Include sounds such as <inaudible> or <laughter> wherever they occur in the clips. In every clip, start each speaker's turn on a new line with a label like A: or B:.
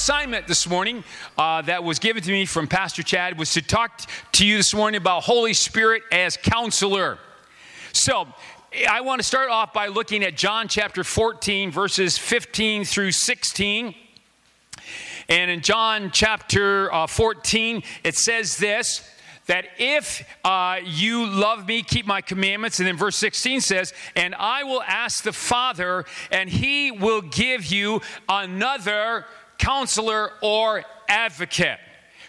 A: assignment this morning uh, that was given to me from Pastor Chad was to talk to you this morning about Holy Spirit as counselor. So, I want to start off by looking at John chapter 14, verses 15 through 16. And in John chapter uh, 14, it says this that if uh, you love me, keep my commandments. And then verse 16 says, And I will ask the Father, and he will give you another counselor or advocate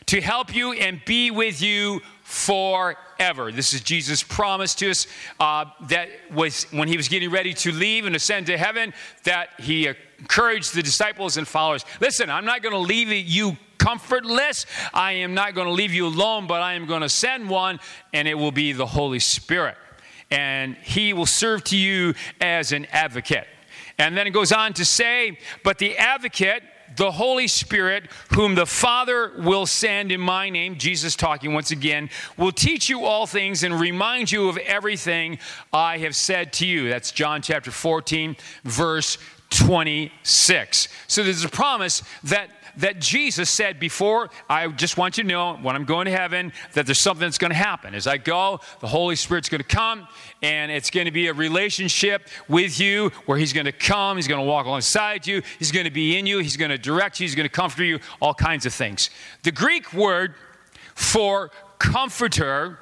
A: to help you and be with you forever. This is Jesus' promise to us uh, that was when he was getting ready to leave and ascend to heaven, that he encouraged the disciples and followers. Listen, I'm not going to leave you comfortless. I am not going to leave you alone, but I am going to send one, and it will be the Holy Spirit. And he will serve to you as an advocate. And then it goes on to say, but the advocate, the Holy Spirit, whom the Father will send in my name, Jesus talking once again, will teach you all things and remind you of everything I have said to you. That's John chapter 14, verse 26. So there's a promise that that Jesus said before, I just want you to know when I'm going to heaven that there's something that's going to happen. As I go, the Holy Spirit's going to come and it's going to be a relationship with you where He's going to come, He's going to walk alongside you, He's going to be in you, He's going to direct you, He's going to comfort you, all kinds of things. The Greek word for comforter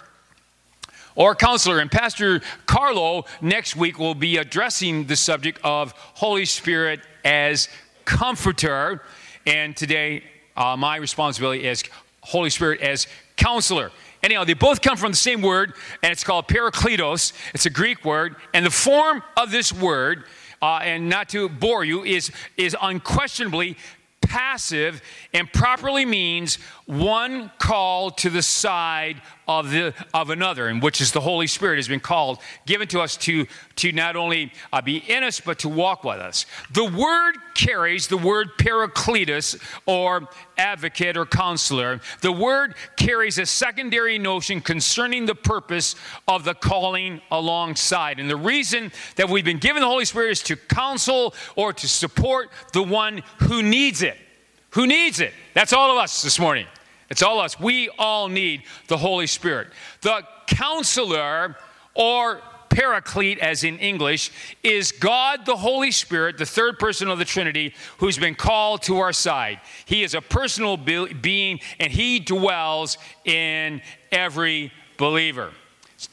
A: or counselor. And Pastor Carlo next week will be addressing the subject of Holy Spirit as comforter. And today, uh, my responsibility is Holy Spirit as counselor. Anyhow, they both come from the same word, and it's called parakletos. It's a Greek word, and the form of this word, uh, and not to bore you, is, is unquestionably passive and properly means one called to the side of the of another and which is the holy spirit has been called given to us to to not only uh, be in us but to walk with us. The word carries the word paracletus or advocate or counselor. The word carries a secondary notion concerning the purpose of the calling alongside. And the reason that we've been given the holy spirit is to counsel or to support the one who needs it. Who needs it? That's all of us this morning it's all us. We all need the Holy Spirit. The counselor or paraclete, as in English, is God the Holy Spirit, the third person of the Trinity, who's been called to our side. He is a personal be- being and he dwells in every believer.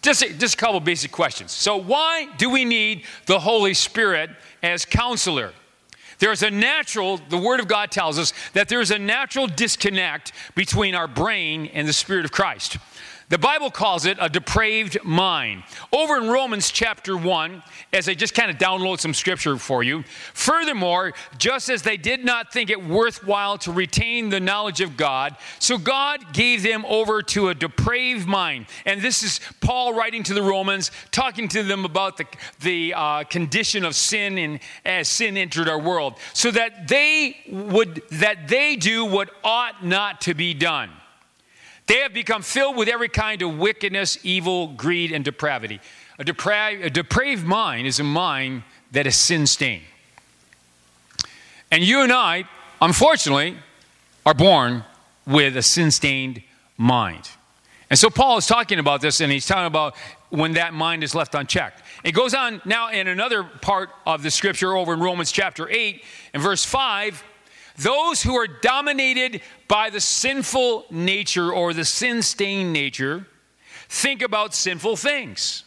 A: Just just a couple basic questions. So, why do we need the Holy Spirit as counselor? There's a natural, the Word of God tells us that there's a natural disconnect between our brain and the Spirit of Christ. The Bible calls it a depraved mind. Over in Romans chapter 1, as I just kind of download some scripture for you, furthermore, just as they did not think it worthwhile to retain the knowledge of God, so God gave them over to a depraved mind. And this is Paul writing to the Romans, talking to them about the, the uh, condition of sin and as sin entered our world, so that they would that they do what ought not to be done. They have become filled with every kind of wickedness, evil, greed, and depravity. A, depra- a depraved mind is a mind that is sin stained. And you and I, unfortunately, are born with a sin stained mind. And so Paul is talking about this, and he's talking about when that mind is left unchecked. It goes on now in another part of the scripture over in Romans chapter 8 and verse 5 those who are dominated by the sinful nature or the sin stained nature think about sinful things.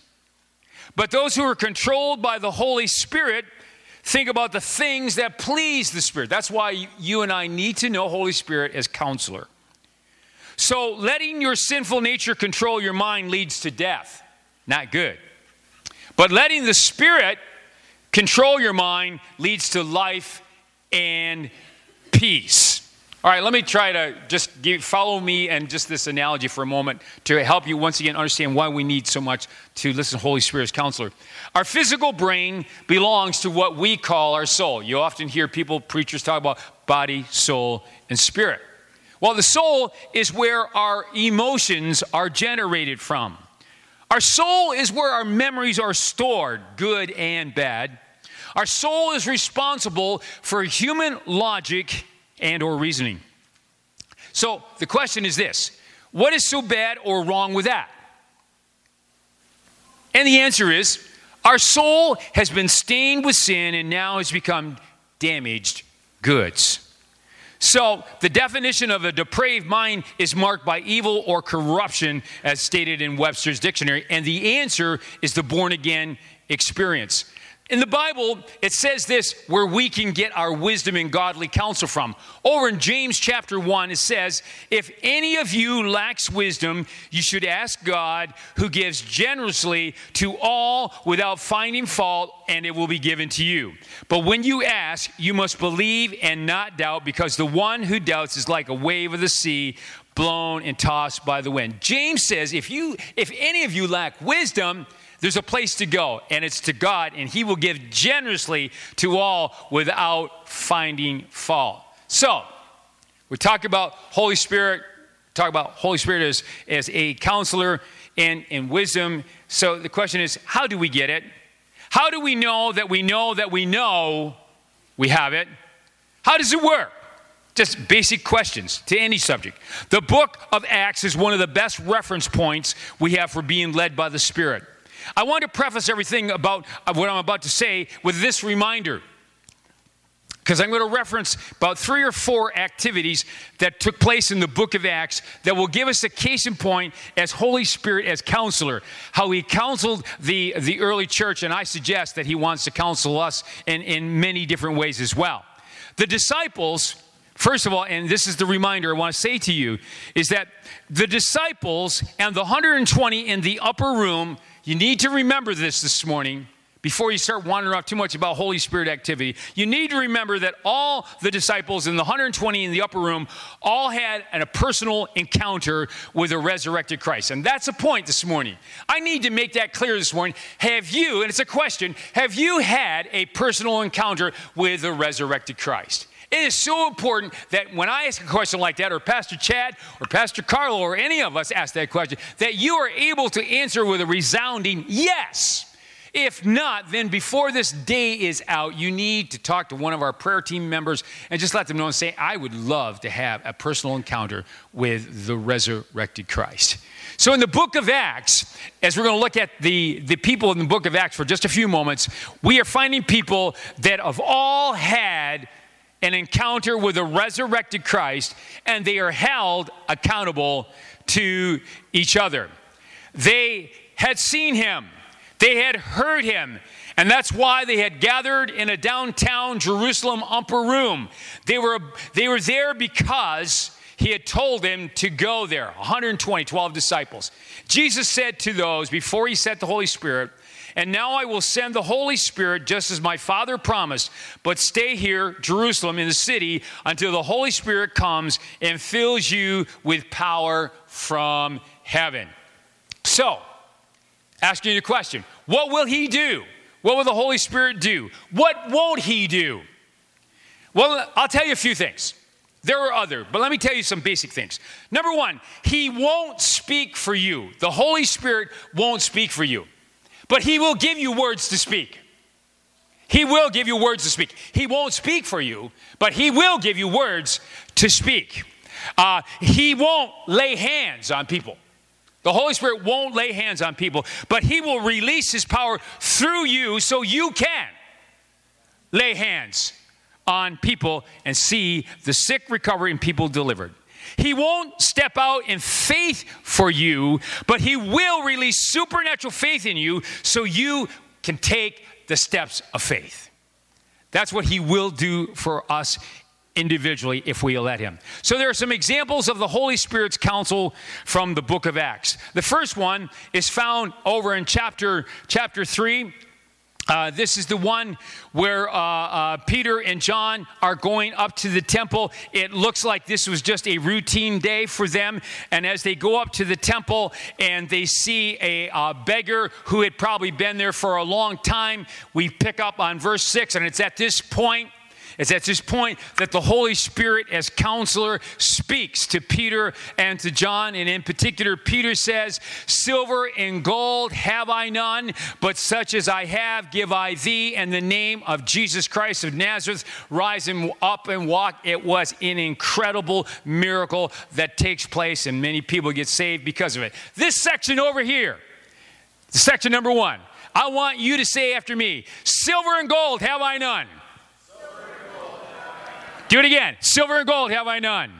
A: But those who are controlled by the Holy Spirit think about the things that please the Spirit. That's why you and I need to know Holy Spirit as counselor. So, letting your sinful nature control your mind leads to death. Not good. But letting the Spirit control your mind leads to life and peace. All right, let me try to just give, follow me and just this analogy for a moment to help you once again understand why we need so much to listen to Holy Spirit's counselor. Our physical brain belongs to what we call our soul. You often hear people, preachers, talk about body, soul, and spirit. Well, the soul is where our emotions are generated from. Our soul is where our memories are stored, good and bad. Our soul is responsible for human logic and or reasoning. So the question is this, what is so bad or wrong with that? And the answer is our soul has been stained with sin and now has become damaged goods. So, the definition of a depraved mind is marked by evil or corruption, as stated in Webster's dictionary, and the answer is the born again experience. In the Bible, it says this where we can get our wisdom and godly counsel from. Over in James chapter 1, it says, If any of you lacks wisdom, you should ask God, who gives generously to all without finding fault, and it will be given to you. But when you ask, you must believe and not doubt, because the one who doubts is like a wave of the sea blown and tossed by the wind. James says, if you if any of you lack wisdom, there's a place to go, and it's to God, and He will give generously to all without finding fault. So, we talk about Holy Spirit, talk about Holy Spirit as, as a counselor and, and wisdom. So, the question is, how do we get it? How do we know that we know that we know we have it? How does it work? Just basic questions to any subject. The book of Acts is one of the best reference points we have for being led by the Spirit. I want to preface everything about uh, what I'm about to say with this reminder. Because I'm going to reference about three or four activities that took place in the book of Acts that will give us a case in point as Holy Spirit, as counselor, how he counseled the, the early church, and I suggest that he wants to counsel us in, in many different ways as well. The disciples, first of all, and this is the reminder I want to say to you, is that the disciples and the 120 in the upper room you need to remember this this morning before you start wandering off too much about Holy Spirit activity. You need to remember that all the disciples in the 120 in the upper room all had a personal encounter with a resurrected Christ. And that's a point this morning. I need to make that clear this morning. Have you, and it's a question, have you had a personal encounter with the resurrected Christ? It is so important that when I ask a question like that, or Pastor Chad, or Pastor Carlo, or any of us ask that question, that you are able to answer with a resounding yes. If not, then before this day is out, you need to talk to one of our prayer team members and just let them know and say, I would love to have a personal encounter with the resurrected Christ. So, in the book of Acts, as we're going to look at the, the people in the book of Acts for just a few moments, we are finding people that have all had an encounter with a resurrected Christ, and they are held accountable to each other. They had seen him, they had heard him, and that's why they had gathered in a downtown Jerusalem upper room. They were, they were there because he had told them to go there 120, 12 disciples. Jesus said to those, before he sent the Holy Spirit, and now I will send the Holy Spirit just as my Father promised. But stay here, Jerusalem, in the city, until the Holy Spirit comes and fills you with power from heaven. So, asking you a question what will He do? What will the Holy Spirit do? What won't He do? Well, I'll tell you a few things. There are other, but let me tell you some basic things. Number one, He won't speak for you. The Holy Spirit won't speak for you. But He will give you words to speak. He will give you words to speak. He won't speak for you, but He will give you words to speak. Uh, he won't lay hands on people. The Holy Spirit won't lay hands on people, but He will release His power through you so you can lay hands on people and see the sick recover and people delivered. He won't step out in faith for you, but He will release supernatural faith in you so you can take the steps of faith. That's what He will do for us individually if we let Him. So there are some examples of the Holy Spirit's counsel from the book of Acts. The first one is found over in chapter, chapter 3 Uh, this is the one where uh, uh, Peter and John are going up to the temple. It looks like this was just a routine day for them. And as they go up to the temple and they see a uh, beggar who had probably been there for a long time, we pick up on verse 6. And it's at this point it's at this point that the Holy Spirit, as counselor, speaks to Peter and to John. And in particular, Peter says, Silver and gold have I none, but such as I have give I thee. And the name of Jesus Christ of Nazareth, rise and up and walk. It was an incredible miracle that takes place, and many people get saved because of it. This section over here, section number one, I want you to say after me, Silver and gold have I none. Do it again. Silver and gold have I none.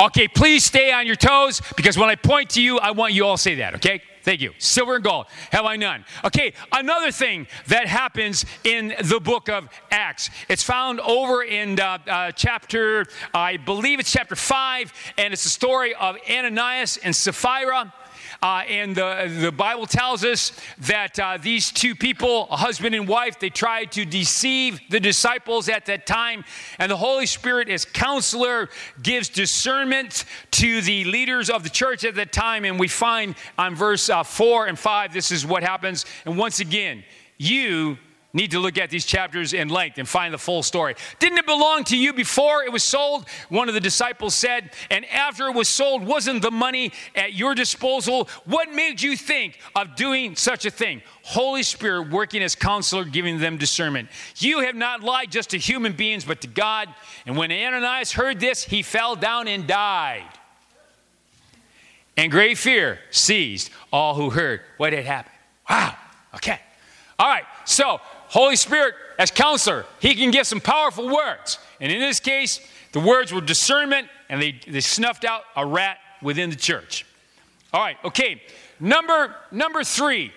A: Okay, please stay on your toes because when I point to you, I want you all to say that, okay? Thank you. Silver and gold have I none. Okay, another thing that happens in the book of Acts. It's found over in uh, uh, chapter, I believe it's chapter 5, and it's the story of Ananias and Sapphira. Uh, and the, the Bible tells us that uh, these two people, a husband and wife, they tried to deceive the disciples at that time. And the Holy Spirit, as counselor, gives discernment to the leaders of the church at that time. And we find on verse uh, 4 and 5, this is what happens. And once again, you need to look at these chapters in length and find the full story. Didn't it belong to you before it was sold? One of the disciples said, and after it was sold, wasn't the money at your disposal? What made you think of doing such a thing? Holy Spirit working as counselor, giving them discernment. You have not lied just to human beings, but to God. And when Ananias heard this, he fell down and died. And great fear seized all who heard what had happened. Wow. Okay. All right. So Holy Spirit, as counselor, he can give some powerful words. And in this case, the words were discernment, and they, they snuffed out a rat within the church. All right, okay. Number, number three.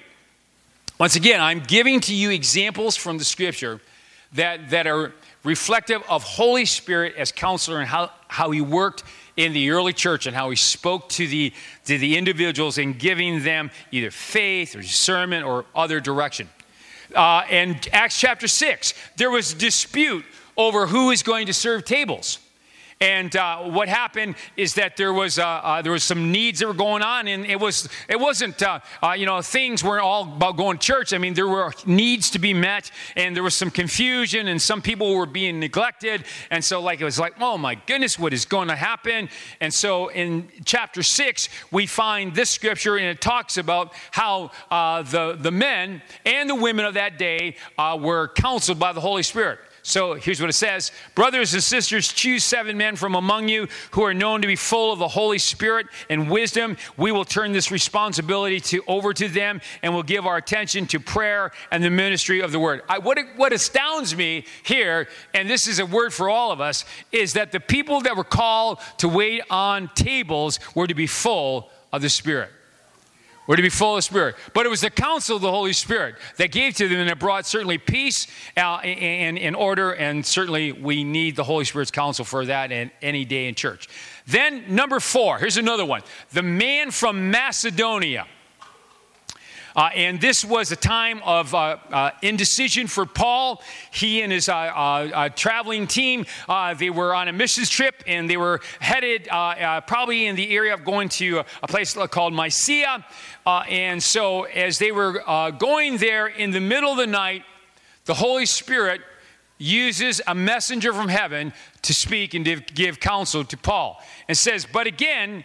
A: Once again, I'm giving to you examples from the scripture that, that are reflective of Holy Spirit as counselor and how, how he worked in the early church and how he spoke to the, to the individuals in giving them either faith or discernment or other direction uh, in Acts chapter 6, there was dispute over who is going to serve tables. And uh, what happened is that there was uh, uh, there was some needs that were going on, and it was it wasn't uh, uh, you know things weren't all about going to church. I mean there were needs to be met, and there was some confusion, and some people were being neglected, and so like it was like oh my goodness, what is going to happen? And so in chapter six we find this scripture, and it talks about how uh, the the men and the women of that day were counseled by the Holy Spirit. So here's what it says Brothers and sisters, choose seven men from among you who are known to be full of the Holy Spirit and wisdom. We will turn this responsibility to, over to them and we'll give our attention to prayer and the ministry of the word. I, what, what astounds me here, and this is a word for all of us, is that the people that were called to wait on tables were to be full of the Spirit. We're to be full of Spirit. But it was the counsel of the Holy Spirit that gave to them and it brought certainly peace uh, and, and order. And certainly we need the Holy Spirit's counsel for that in any day in church. Then, number four, here's another one the man from Macedonia. Uh, and this was a time of uh, uh, indecision for Paul. He and his uh, uh, uh, traveling team, they were on a missions trip and they were headed probably in the area of going to a place called Mysia. and so, as they were going there in the middle of the night, the Holy Spirit uses a messenger from heaven to speak and to give counsel to Paul and says, But again,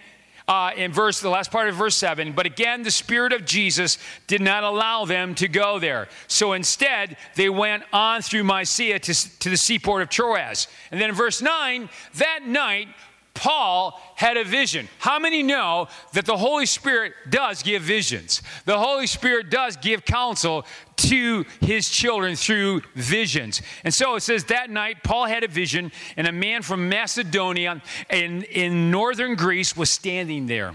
A: uh, in verse the last part of verse 7 but again the spirit of jesus did not allow them to go there. So instead they went on through mysia to, to the seaport of troas. And then in verse 9 that night Paul had a vision. How many know that the Holy Spirit does give visions? The Holy Spirit does give counsel to his children through visions. And so it says that night Paul had a vision, and a man from Macedonia in, in northern Greece was standing there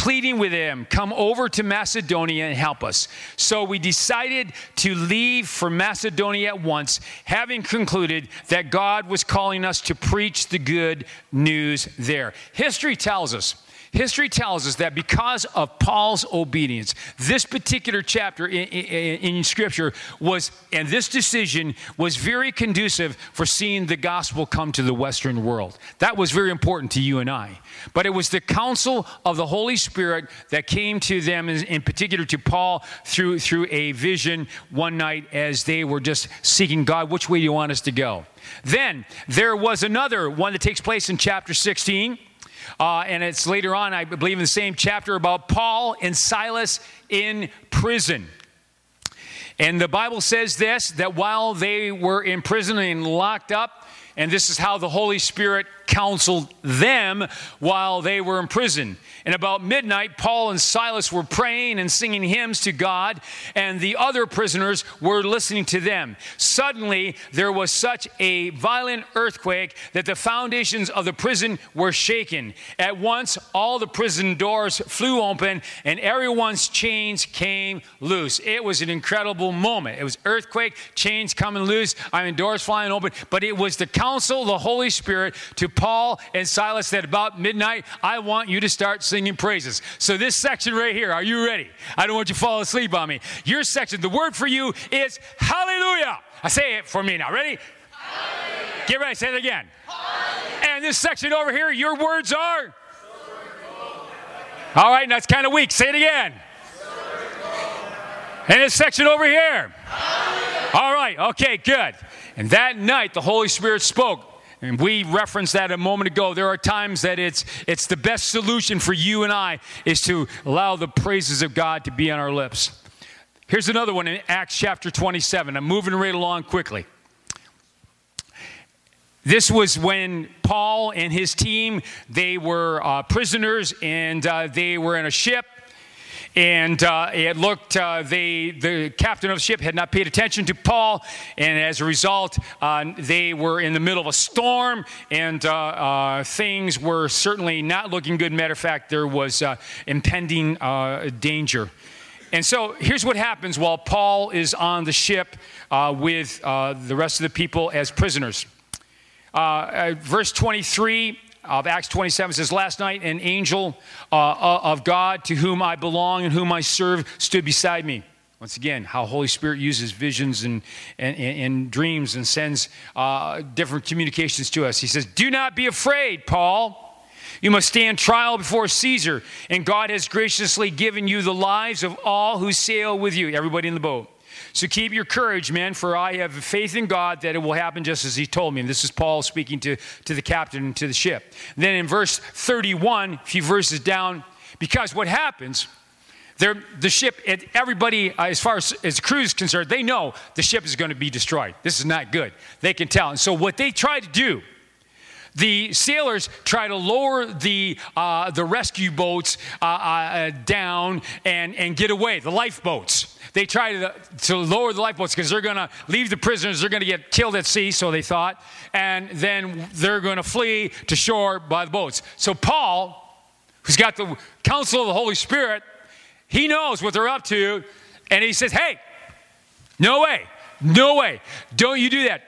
A: pleading with him, come over to Macedonia and help us. So we decided to leave for Macedonia at once, having concluded that God was calling us to preach the good news there. History tells us History tells us that because of Paul's obedience, this particular chapter in, in, in, Scripture was, and this decision was very conducive for seeing the gospel come to the Western world. That was very important to you and I. But it was the counsel of the Holy Spirit that came to them, in particular to Paul, through, through a vision one night as they were just seeking God, which way do you want us to go? Then there was another one that takes place in chapter 16 uh, and it's later on, I believe, in the same chapter about Paul and Silas in prison. And the Bible says this that while they were in prison and locked up, and this is how the Holy Spirit counseled them while they were in prison. And about midnight, Paul and Silas were praying and singing hymns to God, and the other prisoners were listening to them. Suddenly, there was such a violent earthquake that the foundations of the prison were shaken. At once, all the prison doors flew open, and everyone's chains came loose. It was an incredible moment. It was earthquake, chains coming loose, I mean, doors flying open, but it was the counsel of the Holy Spirit to Paul and Silas that about midnight, I want you to start singing praises. So, this section right here, are you ready? I don't want you to fall asleep on me. Your section, the word for you is hallelujah. I say it for me now. Ready? Hallelujah. Get ready, say it again. Hallelujah. And this section over here, your words are? All right, that's kind of weak. Say it again. And this section over here. All right, okay, good. And that night, the Holy Spirit spoke. And we referenced that a moment ago. There are times that it's, it's the best solution for you and I is to allow the praises of God to be on our lips. Here's another one in Acts chapter 27. I'm moving right along quickly. This was when Paul and his team, they were uh, prisoners and uh, they were in a ship and uh, it looked, uh, the captain of the ship had not paid attention to Paul, and as a result, uh, they were in the middle of a storm, and uh, uh, things were certainly not looking good. Matter of fact, there was uh, impending danger. And so here's what happens while Paul is on the ship with the rest of the people as prisoners. verse 23 of Acts 27 says, Last night an angel uh, uh, of God to whom I belong and whom I serve stood beside me. Once again, how Holy Spirit uses visions and, and, and dreams and sends uh, different communications to us. He says, Do not be afraid, Paul. You must stand trial before Caesar, and God has graciously given you the lives of all who sail with you, everybody in the boat. So keep your courage, men, for I have faith in God that it will happen just as he told me. And this is Paul speaking to, to the captain and to the ship. then in verse 31, a few verses down, because what happens, the ship, everybody, uh, as far as, as the crew is concerned, they know the ship is going to be destroyed. This is not good. They can tell. And so what they try to do, the sailors try to lower the, uh, the rescue boats uh, uh, down and, and get away, the lifeboats. They try to, to lower the lifeboats because they're going to leave the prisoners. They're going to get killed at sea, so they thought. And then they're going to flee to shore by the boats. So Paul, who's got the counsel of the Holy Spirit, he knows what they're up to. And he says, Hey, no way, no way. Don't you do that.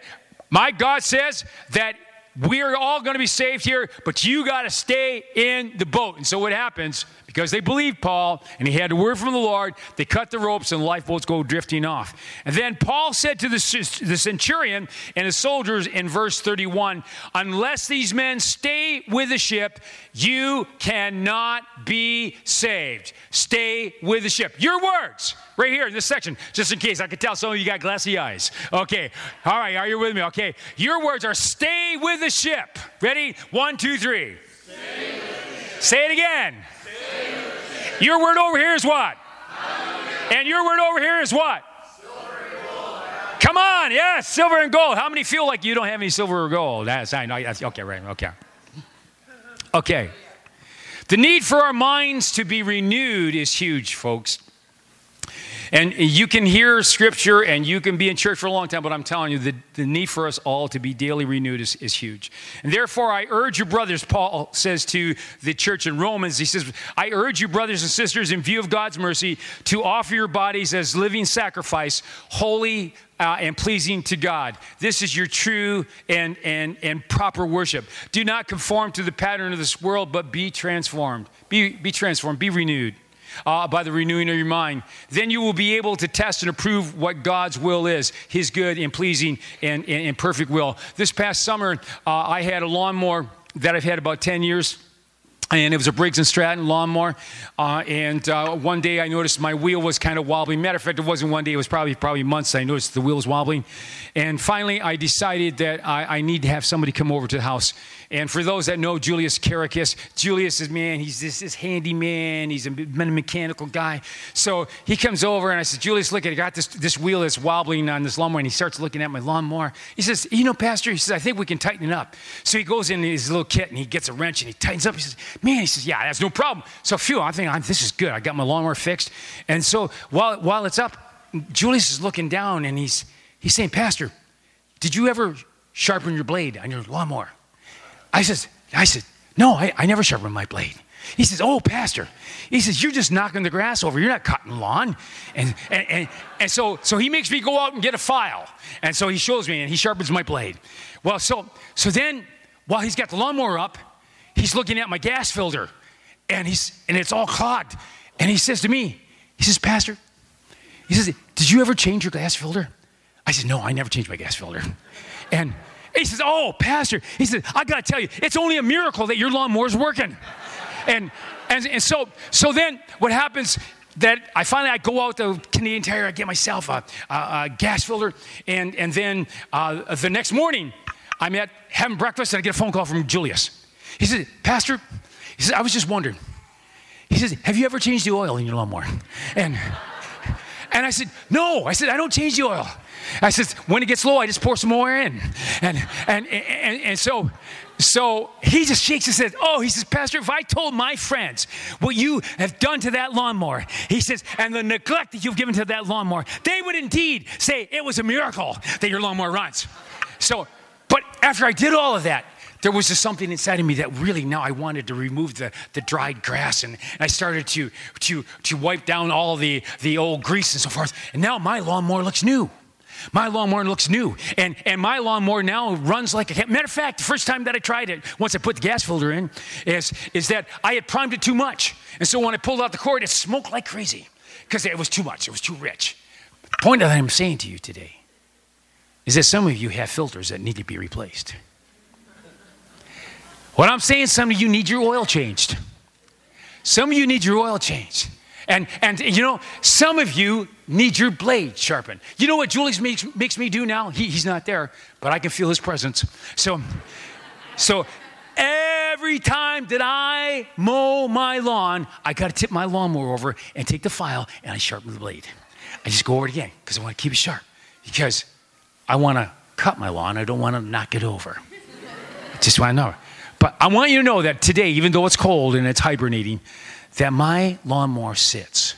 A: My God says that we are all going to be saved here, but you got to stay in the boat. And so what happens, because they believed Paul and he had a word from the Lord, they cut the ropes and lifeboats go drifting off. And then Paul said to the, the centurion and his soldiers in verse 31 Unless these men stay with the ship, you cannot be saved. Stay with the ship. Your words right here in this section, just in case I could tell some of you got glassy eyes. Okay, all right, are you with me? Okay, your words are stay with the ship. Ready? One, two, three. Say it again. Your word over here is what? And your word over here is what? Come on, yes, silver and gold. How many feel like you don't have any silver or gold? That's I know. That's, okay, right. Okay. Okay. The need for our minds to be renewed is huge, folks. And you can hear scripture and you can be in church for a long time, but I'm telling you, the, the need for us all to be daily renewed is, is huge. And therefore, I urge you, brothers, Paul says to the church in Romans, he says, I urge you, brothers and sisters, in view of God's mercy, to offer your bodies as living sacrifice, holy, uh, and pleasing to God. This is your true and, and, and proper worship. Do not conform to the pattern of this world, but be transformed. Be, be transformed, be renewed uh, by the renewing of your mind. Then you will be able to test and approve what God's will is, His good and pleasing and, and, and perfect will. This past summer, uh, I had a lawnmower that I've had about 10 years and it was a Briggs and Stratton lawnmower. Uh, and uh, one day I noticed my wheel was kind of wobbling. Matter of fact, it wasn't one day; it was probably probably months. I noticed the wheel was wobbling, and finally I decided that I, I need to have somebody come over to the house and for those that know Julius Caracus, Julius is, man, he's this, this handyman. He's a mechanical guy. So he comes over and I said, Julius, look, I got this, this wheel that's wobbling on this lawnmower. And he starts looking at my lawnmower. He says, you know, Pastor, he says, I think we can tighten it up. So he goes in his little kit and he gets a wrench and he tightens up. He says, man, he says, yeah, that's no problem. So phew, I'm, this is good. I got my lawnmower fixed. And so while, while it's up, Julius is looking down and he's, he's saying, Pastor, did you ever sharpen your blade on your lawnmower? I says, I said, no, I, I never sharpen my blade. He says, Oh, Pastor. He says, You're just knocking the grass over. You're not cutting lawn. And, and, and, and, so, so he makes me go out and get a file. And so he shows me and he sharpens my blade. Well, so, so then while he's got the lawnmower up, he's looking at my gas filter and, he's, and it's all clogged. And he says to me, He says, Pastor, he says, Did you ever change your gas filter? I said, No, I never changed my gas filter. And he says, Oh, Pastor, he says, I got to tell you, it's only a miracle that your lawnmower's working. And, and, and so, so then what happens that I finally I go out to Canadian Tire, I get myself a, a, a gas filter, and, and then uh, the next morning I'm at having breakfast and I get a phone call from Julius. He said, Pastor, he said, I was just wondering. He says, Have you ever changed the oil in your lawnmower? And and I said, No. I said, I don't change the oil. I said, when it gets low, I just pour some more in. And, and, and, and so, so he just shakes and says, Oh, he says, Pastor, if I told my friends what you have done to that lawnmower, he says, and the neglect that you've given to that lawnmower, they would indeed say it was a miracle that your lawnmower runs. So, but after I did all of that, there was just something inside of me that really now I wanted to remove the, the dried grass and I started to, to, to wipe down all the, the old grease and so forth. And now my lawnmower looks new. My lawnmower looks new. And, and my lawnmower now runs like a matter of fact, the first time that I tried it, once I put the gas filter in, is, is that I had primed it too much. And so when I pulled out the cord, it smoked like crazy because it was too much, it was too rich. The point that I'm saying to you today is that some of you have filters that need to be replaced. What I'm saying, some of you need your oil changed. Some of you need your oil changed. And, and you know, some of you need your blade sharpened. You know what Julius makes, makes me do now? He, he's not there, but I can feel his presence. So, so every time that I mow my lawn, I got to tip my lawnmower over and take the file and I sharpen the blade. I just go over it again because I want to keep it sharp. Because I want to cut my lawn, I don't want to knock it over. just want to know. But I want you to know that today, even though it's cold and it's hibernating, that my lawnmower sits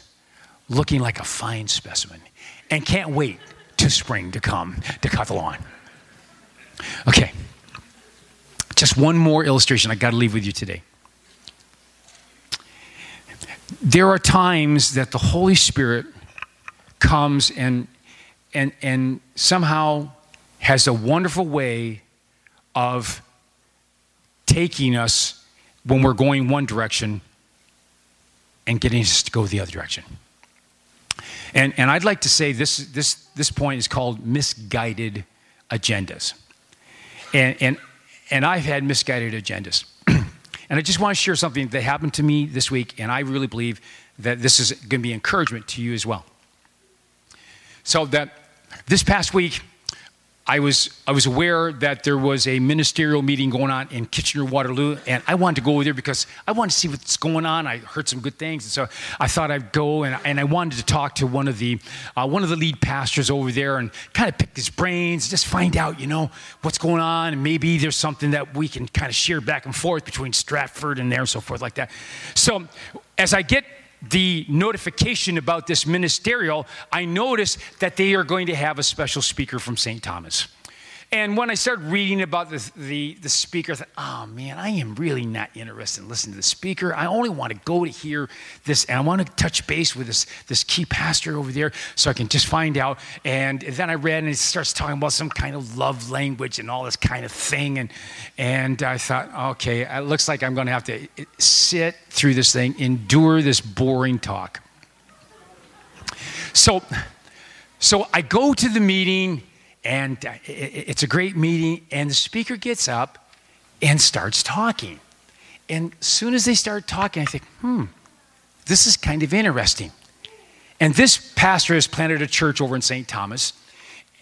A: looking like a fine specimen and can't wait to spring to come to cut the lawn. Okay, just one more illustration I got to leave with you today. There are times that the Holy Spirit comes and, and, and somehow has a wonderful way of taking us when we're going one direction and getting us to go the other direction. And, and I'd like to say this, this, this point is called misguided agendas. And, and, and I've had misguided agendas. <clears throat> and I just want to share something that happened to me this week, and I really believe that this is going to be encouragement to you as well. So, that this past week, I was, I was aware that there was a ministerial meeting going on in Kitchener Waterloo, and I wanted to go over there because I wanted to see what's going on. I heard some good things, and so I thought I'd go, and, and I wanted to talk to one of the uh, one of the lead pastors over there and kind of pick his brains, just find out, you know, what's going on, and maybe there's something that we can kind of share back and forth between Stratford and there and so forth like that. So as I get the notification about this ministerial, I noticed that they are going to have a special speaker from St. Thomas. And when I started reading about the, the, the, speaker, I thought, oh man, I am really not interested in listening to the speaker. I only want to go to hear this, and I want to touch base with this, this key pastor over there so I can just find out. And then I read, and it starts talking about some kind of love language and all this kind of thing. And, and I thought, okay, it looks like I'm going to have to eh, sit through this thing, endure this boring talk. So, so I go to the meeting and it's a great meeting, and the speaker gets up and starts talking. And soon as they start talking, I think, hmm, this is kind of interesting. And this pastor has planted a church over in St. Thomas.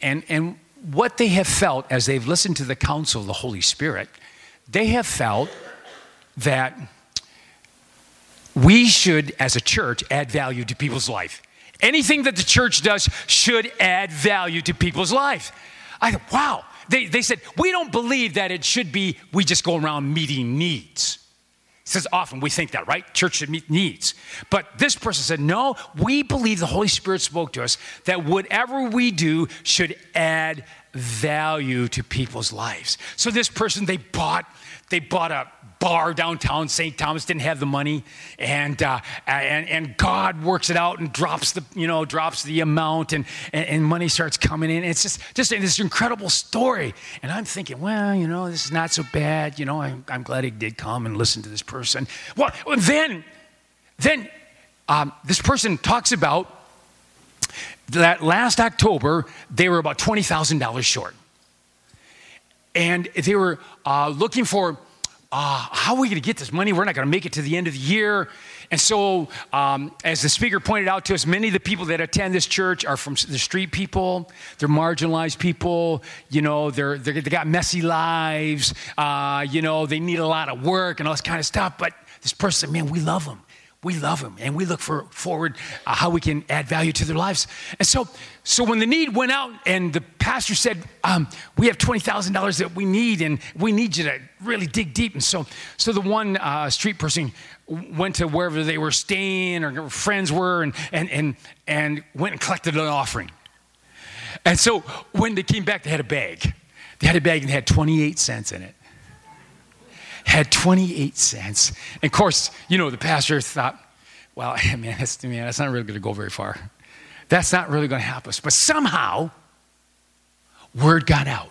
A: And, and what they have felt as they've listened to the counsel of the Holy Spirit, they have felt that we should, as a church, add value to people's life. Anything that the church does should add value to people's life. I thought, wow. They, they said, we don't believe that it should be we just go around meeting needs. He says often we think that, right? Church should meet needs. But this person said, no, we believe the Holy Spirit spoke to us that whatever we do should add value to people's lives. So this person, they bought, they bought a bar downtown St. Thomas didn't have the money, and uh, and and God works it out and drops the you know drops the amount, and, and, and money starts coming in. It's just just this incredible story, and I'm thinking, well, you know, this is not so bad. You know, I'm, I'm glad he did come and listen to this person. Well, then then um, this person talks about that last October they were about twenty thousand dollars short, and they were uh, looking for uh, how are we going to get this money? We're not going to make it to the end of the year. And so, um, as the speaker pointed out to us, many of the people that attend this church are from the street people. They're marginalized people. You know, they're, they're they got messy lives. Uh, you know, they need a lot of work and all this kind of stuff. But this person, man, we love them we love them and we look for forward uh, how we can add value to their lives. And so so when the need went out and the pastor said um, we have $20000 that we need and we need you to really dig deep and so so the one uh, street person went to wherever they were staying or friends were and and and, and went and collected an offering. And so when they came back they had a bag. They had a bag and they had 28 cents in it had 28 cents. And of course, you know, the pastor thought, well, <laughs> man, that's, man, that's not really going to go very far. That's not really going to help us. But somehow, word got out.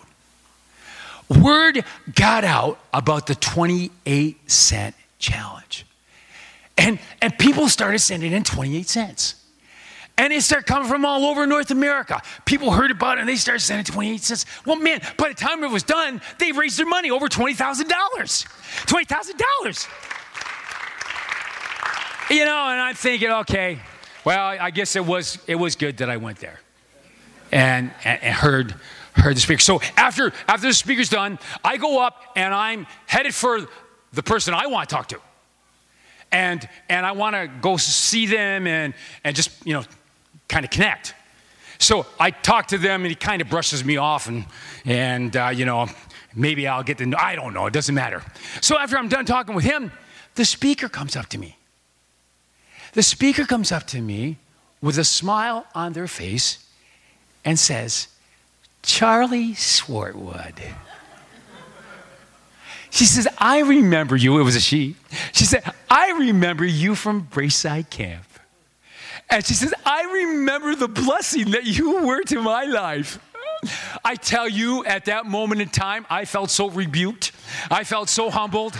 A: Word got out about the 28 cent challenge. And, and people started sending in 28 cents. And it started coming from all over North America. People heard about it and they started sending 28 cents. Well, man, by the time it was done, they raised their money over $20,000. $20,000. You know, and I'm thinking, okay, well, I guess it was, it was good that I went there and, and, and heard, heard the speaker. So after, after the speaker's done, I go up and I'm headed for the person I want to talk to. And, and I want to go see them and, and just, you know, kind of connect. So I talk to them, and he kind of brushes me off, and, and uh, you know, maybe I'll get to know, I don't know, it doesn't matter. So after I'm done talking with him, the speaker comes up to me. The speaker comes up to me with a smile on their face and says, Charlie Swartwood. She says, I remember you. It was a she. She said, I remember you from Braeside Camp. And she says, I remember the blessing that you were to my life. I tell you, at that moment in time, I felt so rebuked. I felt so humbled.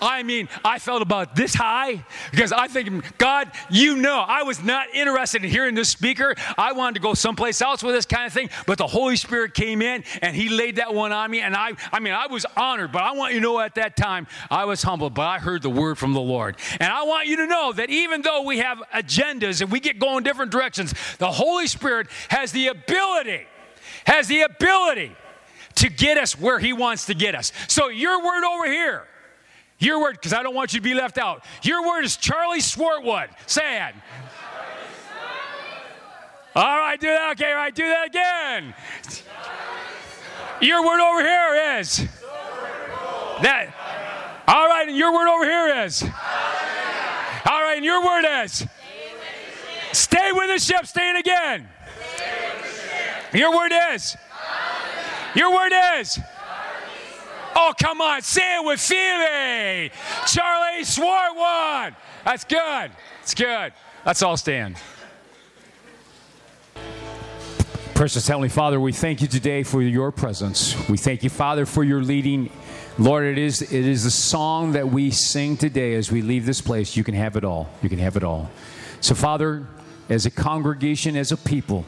A: I mean, I felt about this high because I think, God, you know, I was not interested in hearing this speaker. I wanted to go someplace else with this kind of thing, but the Holy Spirit came in and He laid that one on me. And I, I mean, I was honored, but I want you to know at that time I was humbled, but I heard the word from the Lord. And I want you to know that even though we have agendas and we get going different directions, the Holy Spirit has the ability, has the ability to get us where He wants to get us. So, your word over here your word, because I don't want you to be left out. Your word is Charlie Swartwood. Say it. All right, do that. Okay, all right, do that again. Your word over here is that. All right, and your word over here is. All right, and your word is stay with the ship, staying again. Your word is. Your word is. Oh, come on, say it with feeling. Charlie Swartwood. That's good. It's good. Let's all stand. Precious Heavenly Father, we thank you today for your presence. We thank you, Father, for your leading. Lord, it is, it is the song that we sing today as we leave this place. You can have it all. You can have it all. So, Father, as a congregation, as a people,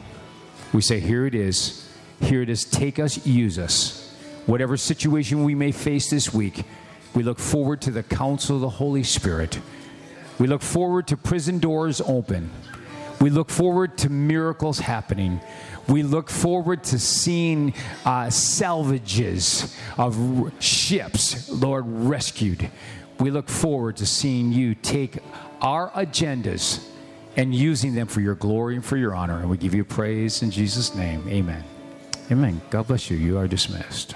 A: we say, Here it is. Here it is. Take us, use us. Whatever situation we may face this week, we look forward to the counsel of the Holy Spirit. We look forward to prison doors open. We look forward to miracles happening. We look forward to seeing uh, salvages of ships, Lord, rescued. We look forward to seeing you take our agendas and using them for your glory and for your honor. And we give you praise in Jesus' name. Amen. Amen. God bless you. You are dismissed.